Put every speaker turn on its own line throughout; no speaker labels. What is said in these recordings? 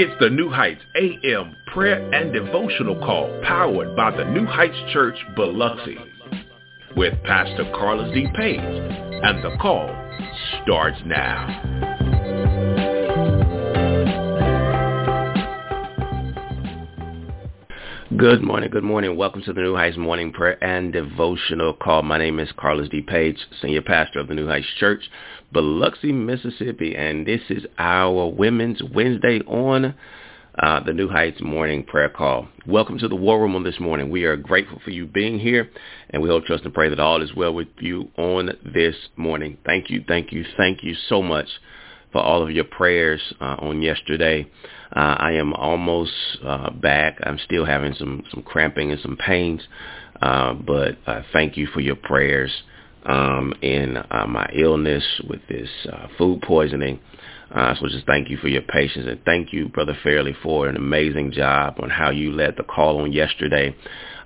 It's the New Heights AM prayer and devotional call powered by the New Heights Church Biloxi with Pastor Carlos D. Page. And the call starts now.
Good morning, good morning. Welcome to the New Heights Morning Prayer and Devotional Call. My name is Carlos D. Page, Senior Pastor of the New Heights Church, Biloxi, Mississippi, and this is our Women's Wednesday on uh, the New Heights Morning Prayer Call. Welcome to the War Room on this morning. We are grateful for you being here, and we hope, trust, and pray that all is well with you on this morning. Thank you, thank you, thank you so much for all of your prayers uh, on yesterday. Uh, I am almost uh, back. I'm still having some, some cramping and some pains, uh, but uh, thank you for your prayers um, in uh, my illness with this uh, food poisoning. Uh, so just thank you for your patience and thank you, Brother Fairley, for an amazing job on how you led the call on yesterday.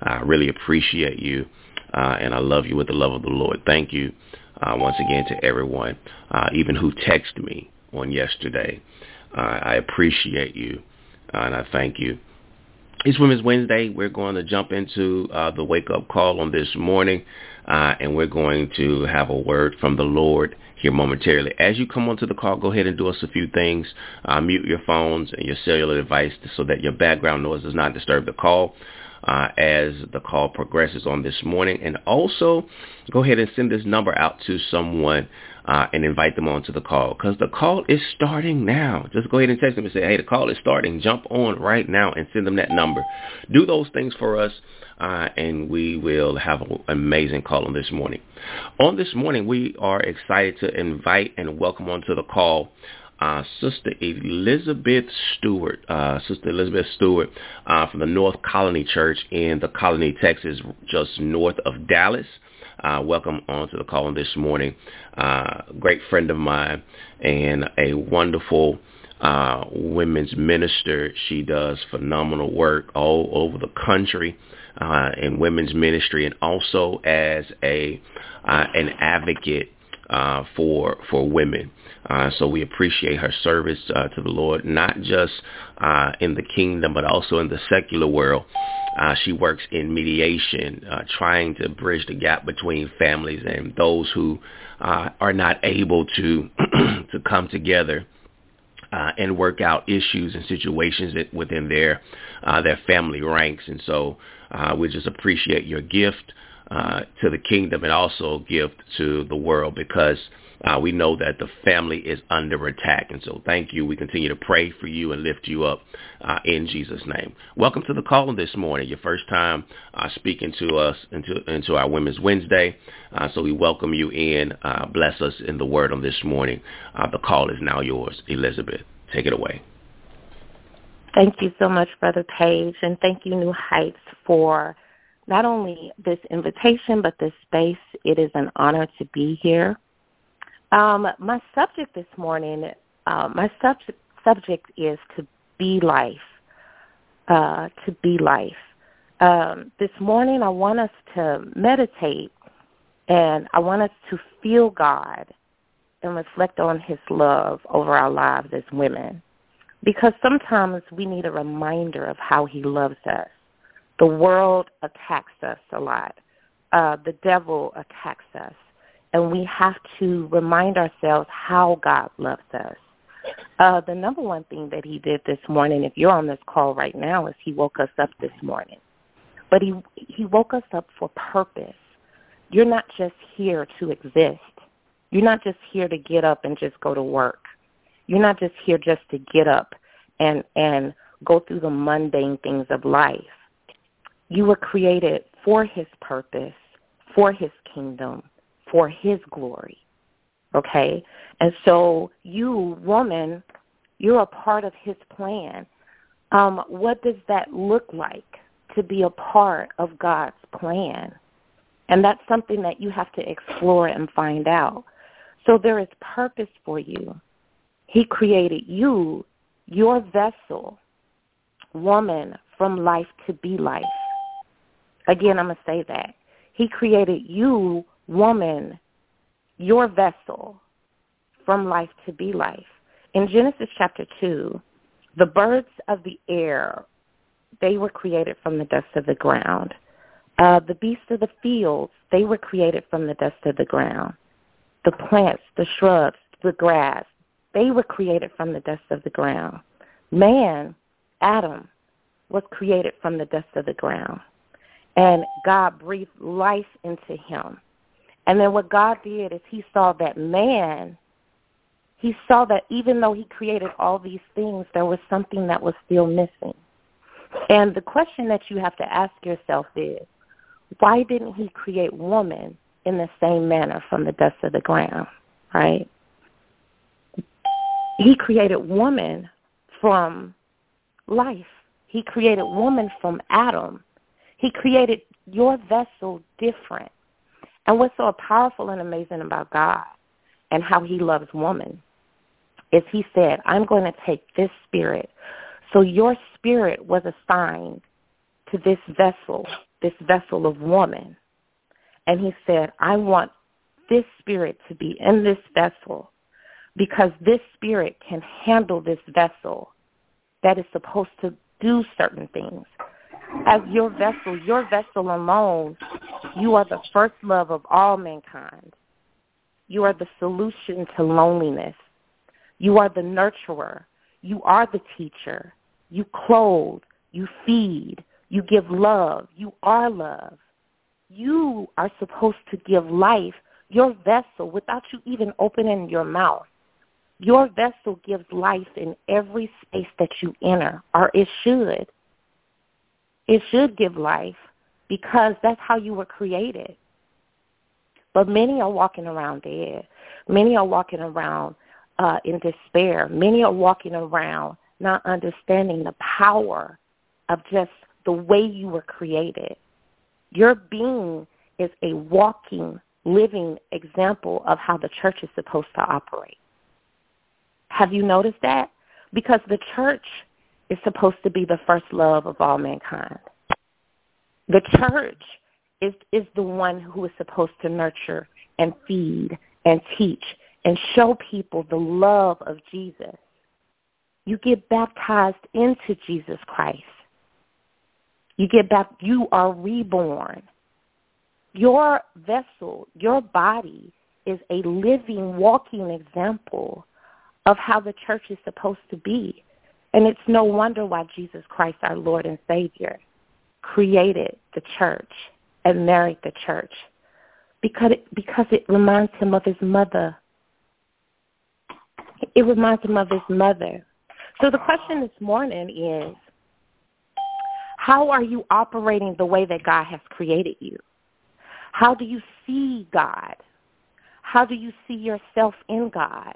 I really appreciate you, uh, and I love you with the love of the Lord. Thank you uh, once again to everyone, uh, even who texted me on yesterday. Uh, I appreciate you, uh, and I thank you. It's Women's Wednesday. We're going to jump into uh, the wake-up call on this morning, uh, and we're going to have a word from the Lord here momentarily. As you come onto the call, go ahead and do us a few things. Uh, mute your phones and your cellular device so that your background noise does not disturb the call uh, as the call progresses on this morning. And also, go ahead and send this number out to someone uh, and invite them onto the call because the call is starting now. Just go ahead and text them and say, hey, the call is starting. Jump on right now and send them that number. Do those things for us, uh, and we will have an amazing call on this morning. On this morning, we are excited to invite and welcome onto the call uh, Sister Elizabeth Stewart, uh, Sister Elizabeth Stewart uh, from the North Colony Church in the Colony, Texas, just north of Dallas. Uh, welcome on to the call this morning. Uh, great friend of mine and a wonderful uh, women's minister. She does phenomenal work all over the country uh, in women's ministry and also as a uh, an advocate uh, for for women. Uh, so we appreciate her service uh, to the Lord, not just uh, in the kingdom, but also in the secular world. Uh, she works in mediation, uh, trying to bridge the gap between families and those who uh, are not able to to come together uh, and work out issues and situations within their uh, their family ranks. And so uh, we just appreciate your gift uh, to the kingdom and also gift to the world because uh, we know that the family is under attack. And so thank you. We continue to pray for you and lift you up uh, in Jesus' name. Welcome to the call this morning, your first time uh, speaking to us into, into our Women's Wednesday. Uh, so we welcome you in. Uh, bless us in the word on this morning. Uh, the call is now yours. Elizabeth, take it away.
Thank you so much, Brother Page, and thank you, New Heights, for not only this invitation, but this space. It is an honor to be here. Um, my subject this morning, uh, my subject subject is to be life. Uh, to be life. Um, this morning, I want us to meditate, and I want us to feel God and reflect on His love over our lives as women, because sometimes we need a reminder of how He loves us. The world attacks us a lot. Uh, the devil attacks us and we have to remind ourselves how God loves us. Uh, the number one thing that he did this morning, if you're on this call right now, is he woke us up this morning. But he he woke us up for purpose. You're not just here to exist. You're not just here to get up and just go to work. You're not just here just to get up and and go through the mundane things of life. You were created for his purpose, for his kingdom, for his glory. Okay? And so you, woman, you're a part of his plan. Um, what does that look like to be a part of God's plan? And that's something that you have to explore and find out. So there is purpose for you. He created you, your vessel, woman, from life to be life. Again, I'm going to say that. He created you, woman, your vessel from life to be life. In Genesis chapter 2, The birds of the air, they were created from the dust of the ground. Uh, the beasts of the fields, they were created from the dust of the ground. The plants, the shrubs, the grass, they were created from the dust of the ground. Man, Adam, was created from the dust of the ground. And God breathed life into him. And then what God did is he saw that man, he saw that even though he created all these things, there was something that was still missing. And the question that you have to ask yourself is, why didn't he create woman in the same manner from the dust of the ground, right? He created woman from life. He created woman from Adam. He created your vessel different. And what's so powerful and amazing about God and how he loves woman is he said, I'm going to take this spirit. So your spirit was assigned to this vessel, this vessel of woman. And he said, I want this spirit to be in this vessel because this spirit can handle this vessel that is supposed to do certain things. As your vessel, your vessel alone, you are the first love of all mankind. You are the solution to loneliness. You are the nurturer. You are the teacher. You clothe. You feed. You give love. You are love. You are supposed to give life, your vessel, without you even opening your mouth. Your vessel gives life in every space that you enter, or it should. It should give life because that's how you were created. But many are walking around dead. Many are walking around uh, in despair. Many are walking around not understanding the power of just the way you were created. Your being is a walking, living example of how the church is supposed to operate. Have you noticed that? Because the church is supposed to be the first love of all mankind. The church is, is the one who is supposed to nurture and feed and teach and show people the love of Jesus. You get baptized into Jesus Christ. You get back, you are reborn. Your vessel, your body is a living, walking example of how the church is supposed to be. And it's no wonder why Jesus Christ, our Lord and Savior, created the church and married the church because it, because it reminds him of his mother. It reminds him of his mother. So the question this morning is, how are you operating the way that God has created you? How do you see God? How do you see yourself in God?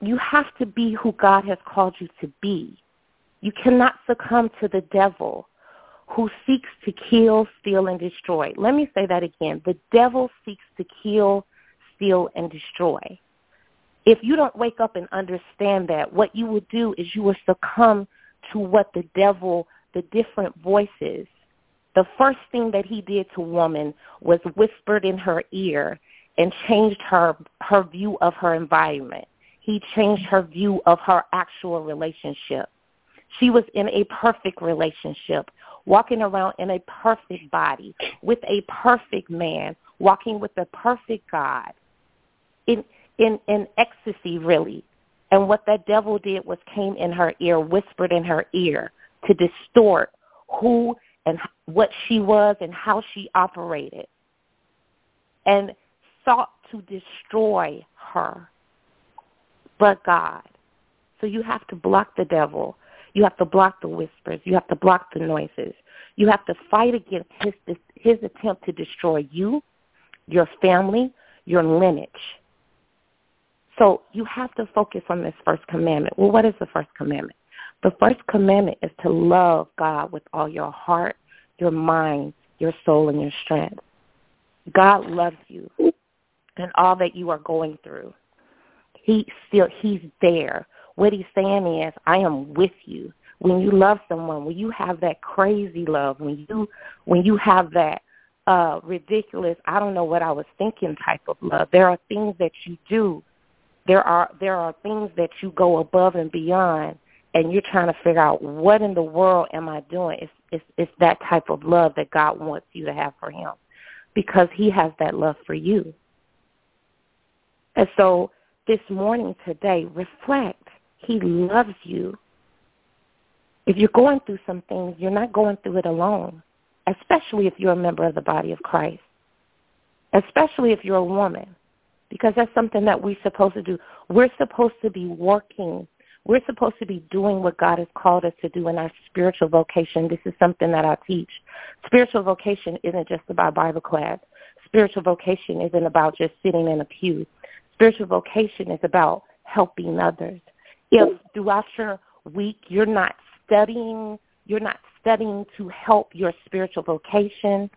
You have to be who God has called you to be. You cannot succumb to the devil who seeks to kill, steal, and destroy. Let me say that again. The devil seeks to kill, steal, and destroy. If you don't wake up and understand that, what you will do is you will succumb to what the devil, the different voices, the first thing that he did to woman was whispered in her ear and changed her her view of her environment. He changed her view of her actual relationship. She was in a perfect relationship, walking around in a perfect body with a perfect man, walking with a perfect God. In in in ecstasy really and what that devil did was came in her ear, whispered in her ear to distort who and what she was and how she operated and sought to destroy her. But God. So you have to block the devil. You have to block the whispers. You have to block the noises. You have to fight against his his attempt to destroy you, your family, your lineage. So you have to focus on this first commandment. Well, what is the first commandment? The first commandment is to love God with all your heart, your mind, your soul, and your strength. God loves you and all that you are going through. He still he's there. What he's saying is, I am with you. When you love someone, when you have that crazy love, when you when you have that uh ridiculous, I don't know what I was thinking type of love. There are things that you do there are there are things that you go above and beyond and you're trying to figure out what in the world am I doing, it's, it's, it's that type of love that God wants you to have for him because he has that love for you. And so this morning, today, reflect. He loves you. If you're going through some things, you're not going through it alone, especially if you're a member of the body of Christ, especially if you're a woman, because that's something that we're supposed to do. We're supposed to be working. We're supposed to be doing what God has called us to do in our spiritual vocation. This is something that I teach. Spiritual vocation isn't just about Bible class. Spiritual vocation isn't about just sitting in a pew. Spiritual vocation is about helping others. If throughout your week you're not studying, you're not studying to help your spiritual vocation,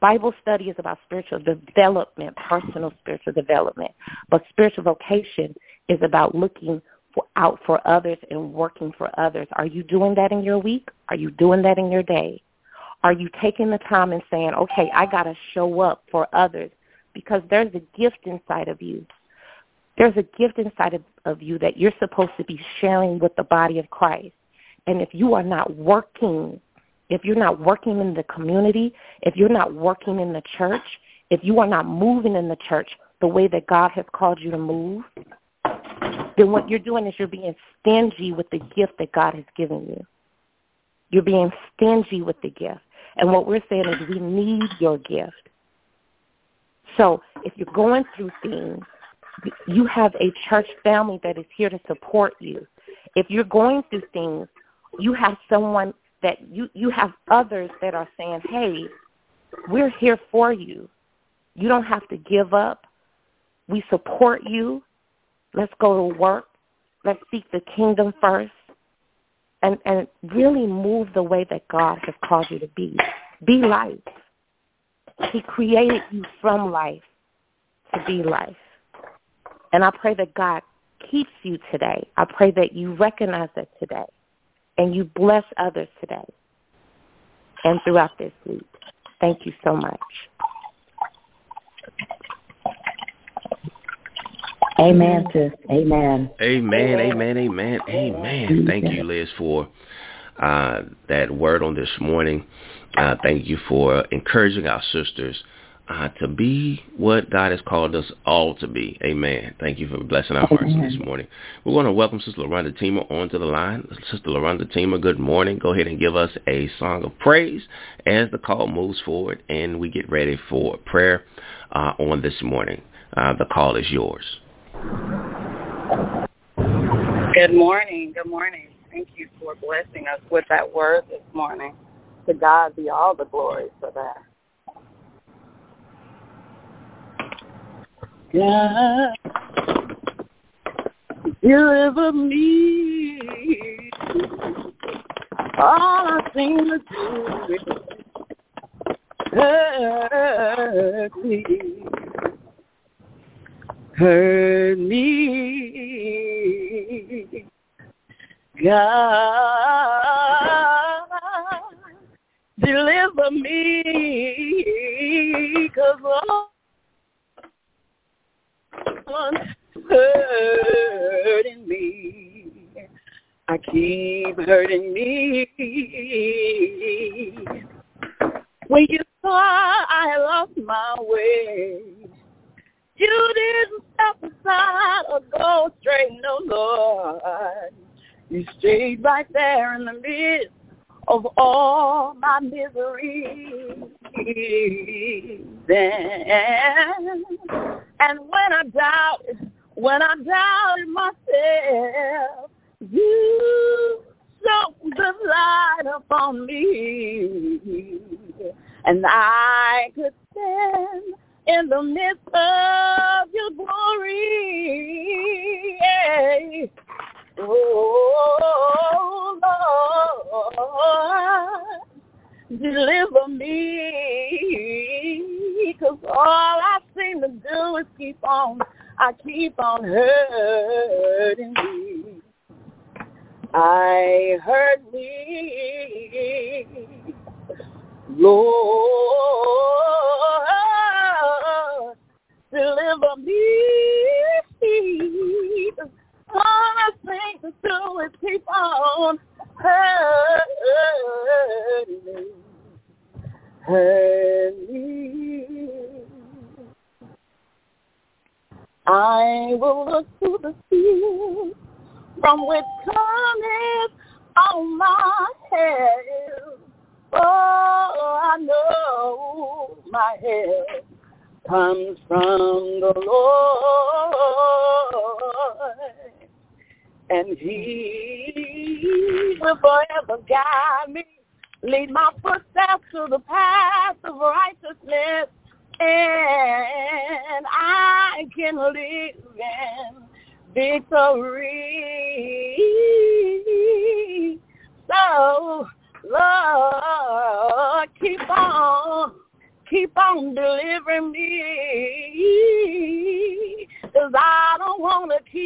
Bible study is about spiritual development, personal spiritual development. But spiritual vocation is about looking for, out for others and working for others. Are you doing that in your week? Are you doing that in your day? Are you taking the time and saying, okay, I got to show up for others because there's a gift inside of you there's a gift inside of, of you that you're supposed to be sharing with the body of Christ. And if you are not working, if you're not working in the community, if you're not working in the church, if you are not moving in the church the way that God has called you to move, then what you're doing is you're being stingy with the gift that God has given you. You're being stingy with the gift. And what we're saying is we need your gift. So if you're going through things you have a church family that is here to support you. If you're going through things, you have someone that you you have others that are saying, "Hey, we're here for you. You don't have to give up. We support you. Let's go to work. Let's seek the kingdom first, and and really move the way that God has called you to be. Be life. He created you from life to be life. And I pray that God keeps you today. I pray that you recognize that today and you bless others today and throughout this week. Thank you so much.
Amen, sis. Amen.
Amen, amen, amen, amen. Thank you, Liz, for uh, that word on this morning. Uh, thank you for encouraging our sisters uh, to be what God has called us all to be. Amen. Thank you for blessing our hearts this morning. We're going to welcome Sister LaRonda Teamer onto the line. Sister LaRonda Teamer, good morning. Go ahead and give us a song of praise as the call moves forward and we get ready for prayer uh, on this morning. Uh, the call is yours.
Good morning. Good morning. Thank you for blessing us with that word this morning. To God be all the glory for that. God, deliver me. All I seem to do is hurt me, hurt me. God, deliver me, cause all hurting me. I keep hurting me. When you thought I lost my way, you didn't step aside or go straight, no Lord. You stayed right there in the midst of all my misery. Then, and when I doubted, when I doubted myself, you shone the light upon me, and I could stand in the midst of your glory. Oh, Lord, deliver me, cause all I seem to do is keep on, I keep on hurting me. I hurt me, Lord, deliver me.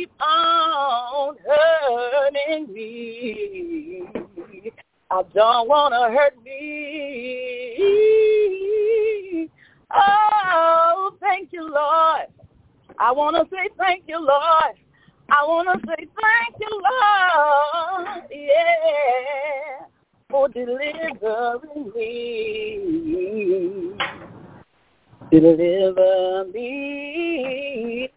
Keep on hurting me. I don't want to hurt me. Oh, thank you, Lord. I want to say thank you, Lord. I want to say thank you, Lord. Yeah for delivering me. Deliver me.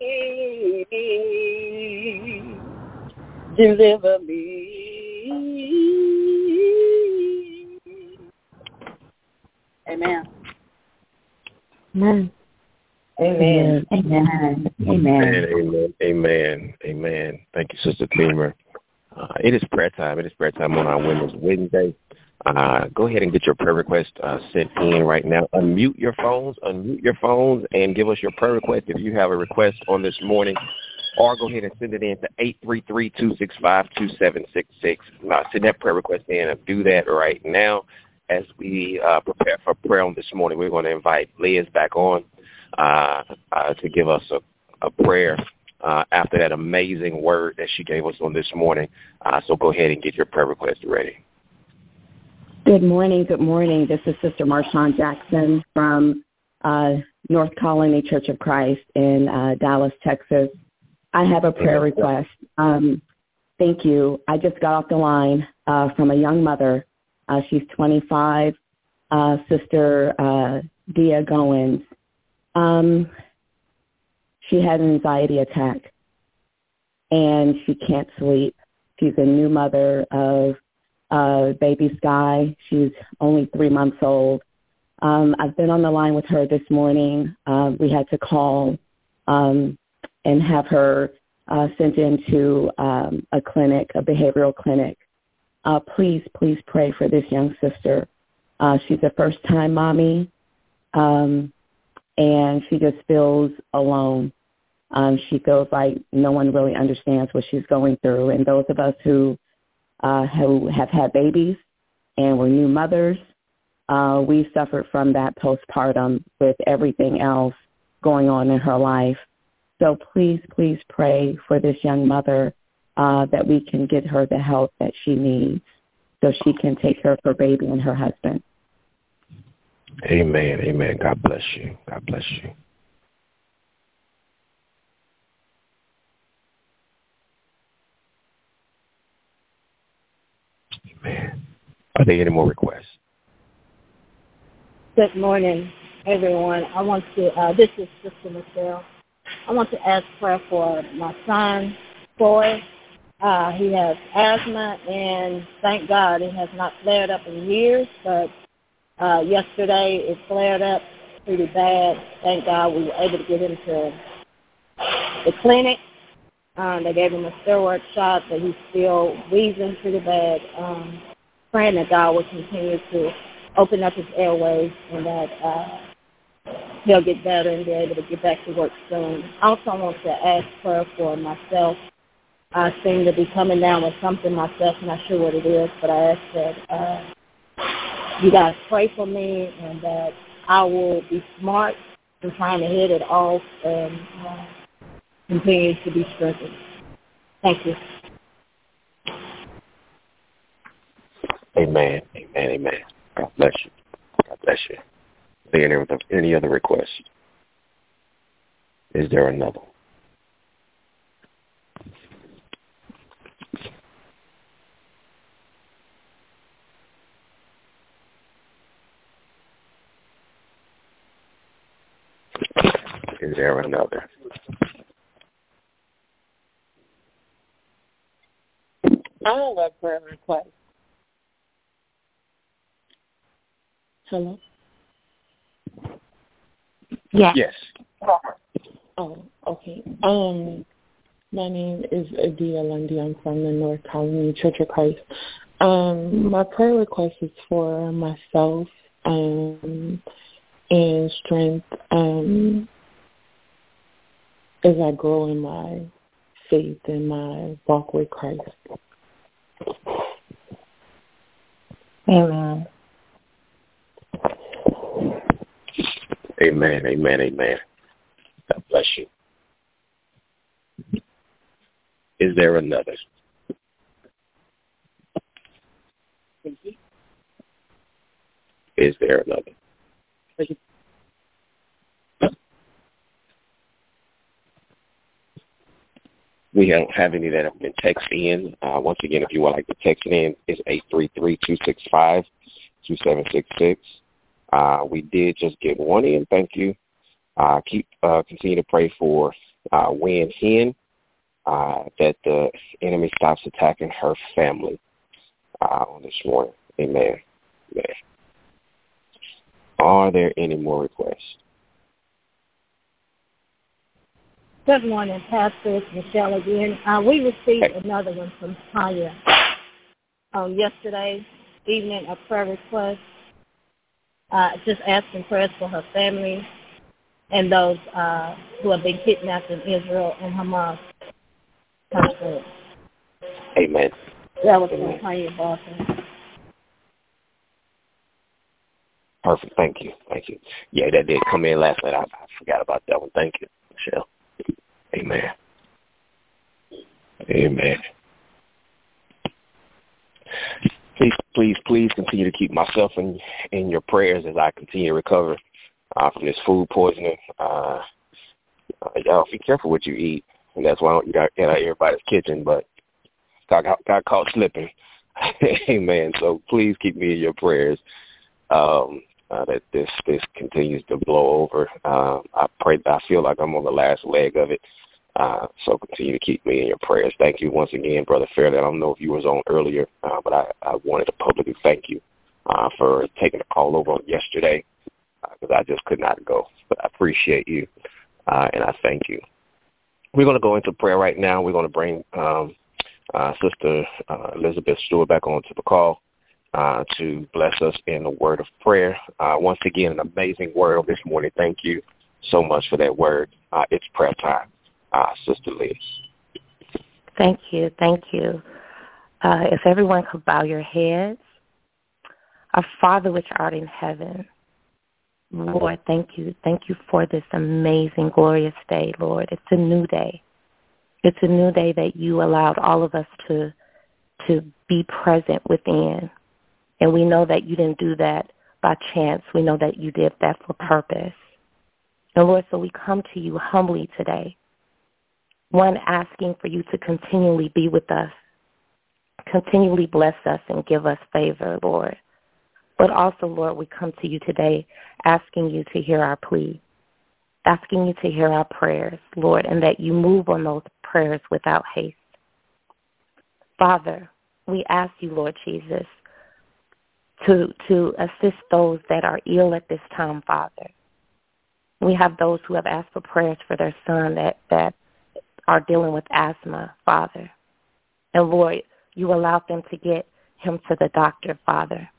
Deliver me. Amen.
Amen.
Amen.
Amen. Amen.
Amen. Amen. Amen. Amen. Thank you, Sister Teamer. Uh, it is prayer time. It is prayer time on our Women's Wednesday. Uh, go ahead and get your prayer request uh, sent in right now. Unmute your phones, unmute your phones, and give us your prayer request if you have a request on this morning. Or go ahead and send it in to eight three three two six five two seven six six. Uh, send that prayer request in and do that right now. As we uh, prepare for prayer on this morning, we're going to invite Liz back on uh, uh, to give us a, a prayer uh, after that amazing word that she gave us on this morning. Uh, so go ahead and get your prayer request ready.
Good morning. Good morning. This is Sister Marshawn Jackson from uh, North Colony Church of Christ in uh, Dallas, Texas. I have a prayer request. Um, thank you. I just got off the line uh, from a young mother. Uh, she's 25, uh, Sister uh, Dia Goins. Um, she had an anxiety attack and she can't sleep. She's a new mother of uh, baby Sky. She's only three months old. Um, I've been on the line with her this morning. Uh, we had to call um, and have her uh, sent into um, a clinic, a behavioral clinic. Uh, please, please pray for this young sister. Uh, she's a first-time mommy, um, and she just feels alone. Um, she feels like no one really understands what she's going through. And those of us who uh, who have had babies and were new mothers, uh, we suffered from that postpartum with everything else going on in her life. So please, please pray for this young mother uh, that we can get her the help that she needs so she can take care of her baby and her husband.
Amen. Amen. God bless you. God bless you. Amen. Are there any more requests?
Good morning, everyone. I want to, uh, this is Sister Michelle. I want to ask prayer for my son, Boy. Uh, he has asthma, and thank God it has not flared up in years, but uh, yesterday it flared up pretty bad. Thank God we were able to get him to the clinic. Um, they gave him a steroid shot, but he's still wheezing pretty bad. Um, praying that God will continue to open up his airways and that uh, he'll get better and be able to get back to work soon. I also want to ask prayer for myself. I seem to be coming down with something myself, not sure what it is, but I ask that uh, you guys pray for me and that I will be smart in trying to hit it off and uh, continues to be strengthened. Thank you.
Amen. Amen. Amen. God bless you. God bless you. Any other requests? Is there another? Is there another?
I have a prayer request. Hello?
Yes.
Yes.
Oh, okay. Um, my name is Adia Lundy. I'm from the North Colony Church of Christ. Um, my prayer request is for myself um, and strength um, as I grow in my faith and my walk with Christ.
Amen.
Amen. Amen. Amen. God bless you. Is there another? Thank you. Is there another? We don't have any that have been texted in. Uh, once again, if you would like to text in, it's eight three three two six five two seven six six. Uh, we did just get one in. Thank you. Uh, keep uh, continue to pray for uh, Wen Hen uh, that the enemy stops attacking her family uh, on this morning. Amen. Amen. Are there any more requests?
Good morning, Pastor. It's Michelle again. Uh, we received another one from Tanya um, yesterday evening, a prayer request, uh, just asking prayers for her family and those uh, who have been kidnapped in Israel and Hamas conflict.
Amen.
That was from Tanya Boston.
Perfect. Thank you. Thank you. Yeah, that did come in last night. I, I forgot about that one. Thank you, Michelle. Amen. Amen. Please, please, please continue to keep myself in in your prayers as I continue to recover uh, from this food poisoning. Uh, uh, y'all be careful what you eat, and that's why I don't eat out, out everybody's kitchen. But got got caught slipping. Amen. So please keep me in your prayers. Um, uh, that this this continues to blow over. Uh, I pray. I feel like I'm on the last leg of it. Uh, so continue to keep me in your prayers. Thank you once again, Brother Fairley. I don't know if you was on earlier, uh, but I, I wanted to publicly thank you uh, for taking the call over yesterday because uh, I just could not go. But I appreciate you, uh, and I thank you. We're going to go into prayer right now. We're going to bring um, uh, Sister uh, Elizabeth Stewart back onto the call uh, to bless us in a word of prayer. Uh, once again, an amazing word this morning. Thank you so much for that word. Uh, it's prayer time. Uh, Sister Liz.
Thank you. Thank you. Uh, if everyone could bow your heads. Our Father which art in heaven, Lord, thank you. Thank you for this amazing, glorious day, Lord. It's a new day. It's a new day that you allowed all of us to to be present within. And we know that you didn't do that by chance. We know that you did that for purpose. And Lord, so we come to you humbly today. One, asking for you to continually be with us, continually bless us and give us favor, Lord. But also, Lord, we come to you today asking you to hear our plea, asking you to hear our prayers, Lord, and that you move on those prayers without haste. Father, we ask you, Lord Jesus, to to assist those that are ill at this time, Father. We have those who have asked for prayers for their son that that are dealing with asthma, Father. And Lord, you allowed them to get him to the doctor, Father.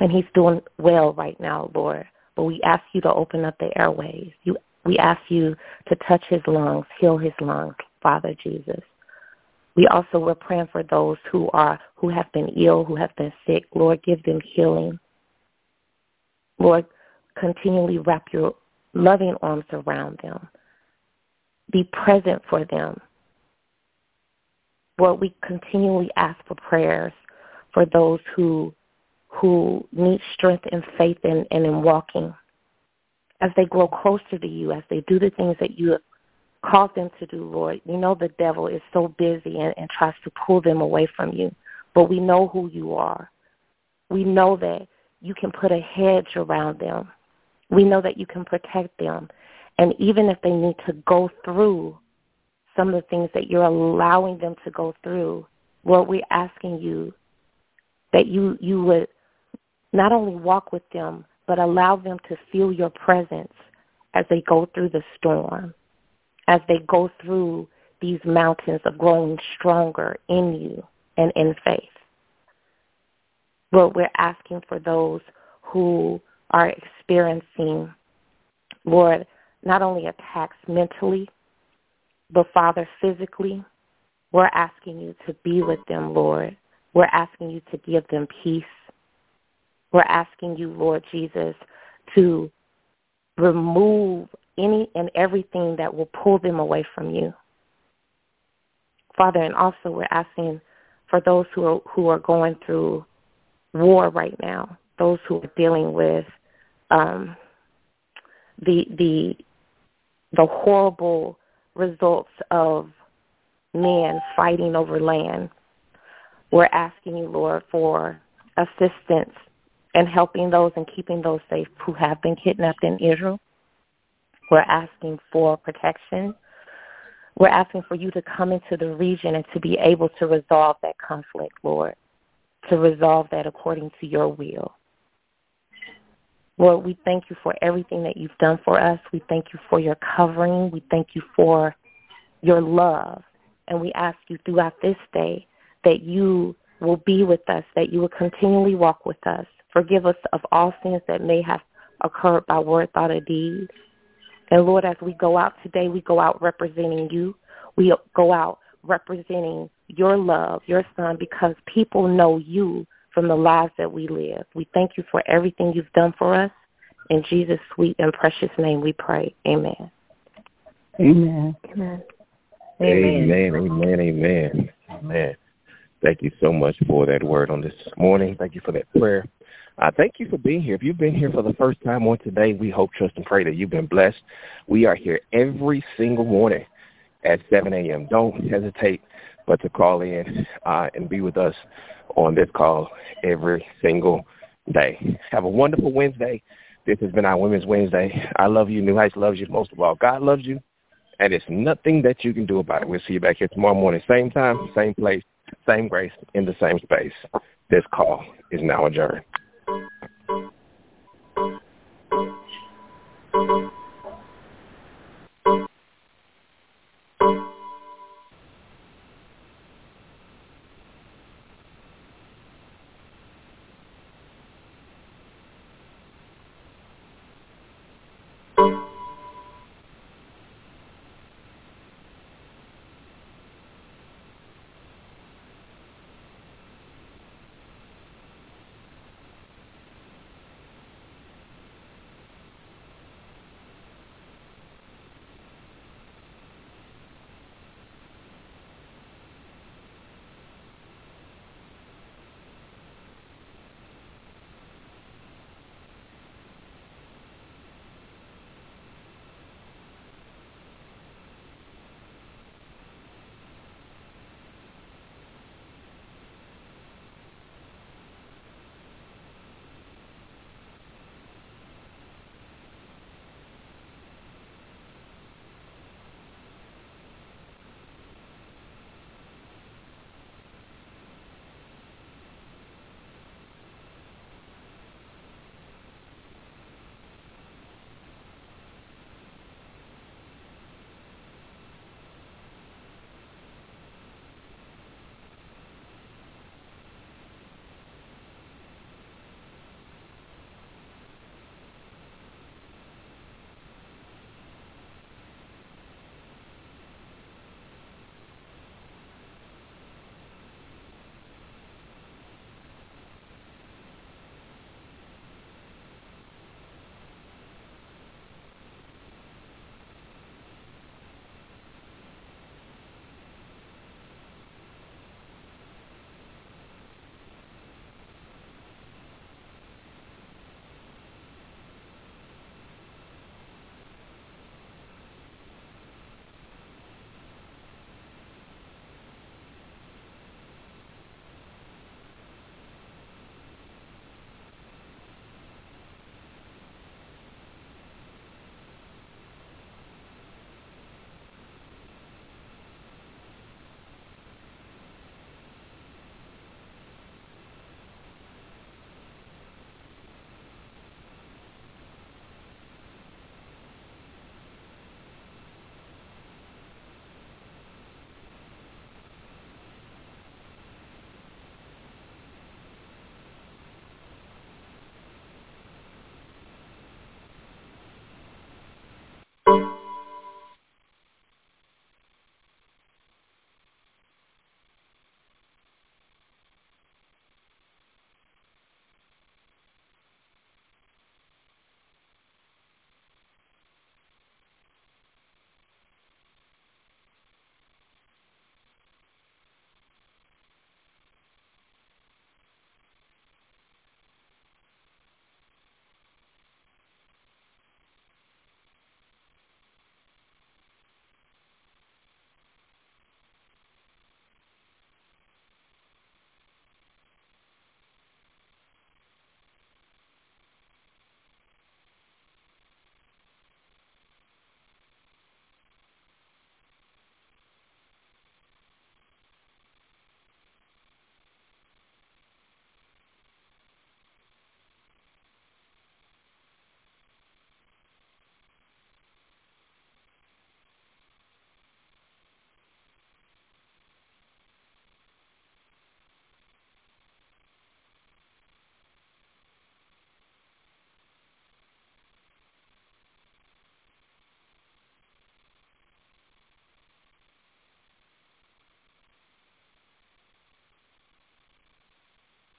And he's doing well right now, Lord. But we ask you to open up the airways. You, we ask you to touch his lungs, heal his lungs, Father Jesus. We also were praying for those who are who have been ill, who have been sick. Lord, give them healing. Lord, continually wrap your loving arms around them. Be present for them. Lord, we continually ask for prayers for those who who need strength and faith in, and in walking. As they grow closer to you, as they do the things that you have called them to do, Lord, we know the devil is so busy and, and tries to pull them away from you, but we know who you are. We know that you can put a hedge around them. We know that you can protect them And even if they need to go through some of the things that you're allowing them to go through, Lord, we're asking you that you, you would not only walk with them, but allow them to feel your presence as they go through the storm, as they go through these mountains of growing stronger in you and in faith. Lord, we're asking for those who are experiencing, Lord, not only attacks mentally, but Father, physically. We're asking you to be with them, Lord. We're asking you to give them peace. We're asking you, Lord Jesus, to remove any and everything that will pull them away from you. Father, and also we're asking for those who are, who are going through war right now, those who are dealing with um, the the the horrible results of men fighting over land. We're asking you, Lord, for assistance and helping those and keeping those safe who have been kidnapped in Israel. We're asking for protection. We're asking for you to come into the region and to be able to resolve that conflict, Lord, to resolve that according to your will. Lord, we thank you for everything that you've done for us. We thank you for your covering. We thank you for your love. And we ask you throughout this day that you will be with us, that you will continually walk with us. Forgive us of all sins that may have occurred by word, thought, or deed. And Lord, as we go out today, we go out representing you. We go out representing your love, your son, because people know you from the lives that we live. We thank you for everything you've done for us. In Jesus' sweet and precious name we pray. Amen.
Amen.
Amen.
Amen. Amen. Amen. Amen. Thank you so much for that word on this morning. Thank you for that prayer. Uh, thank you for being here. If you've been here for the first time on today, we hope, trust, and pray that you've been blessed. We are here every single morning at 7 a.m. Don't hesitate but to call in uh, and be with us on this call every single day. Have a wonderful Wednesday. This has been our Women's Wednesday. I love you. New Heights loves you most of all. God loves you, and it's nothing that you can do about it. We'll see you back here tomorrow morning, same time, same place, same grace, in the same space. This call is now adjourned. thank you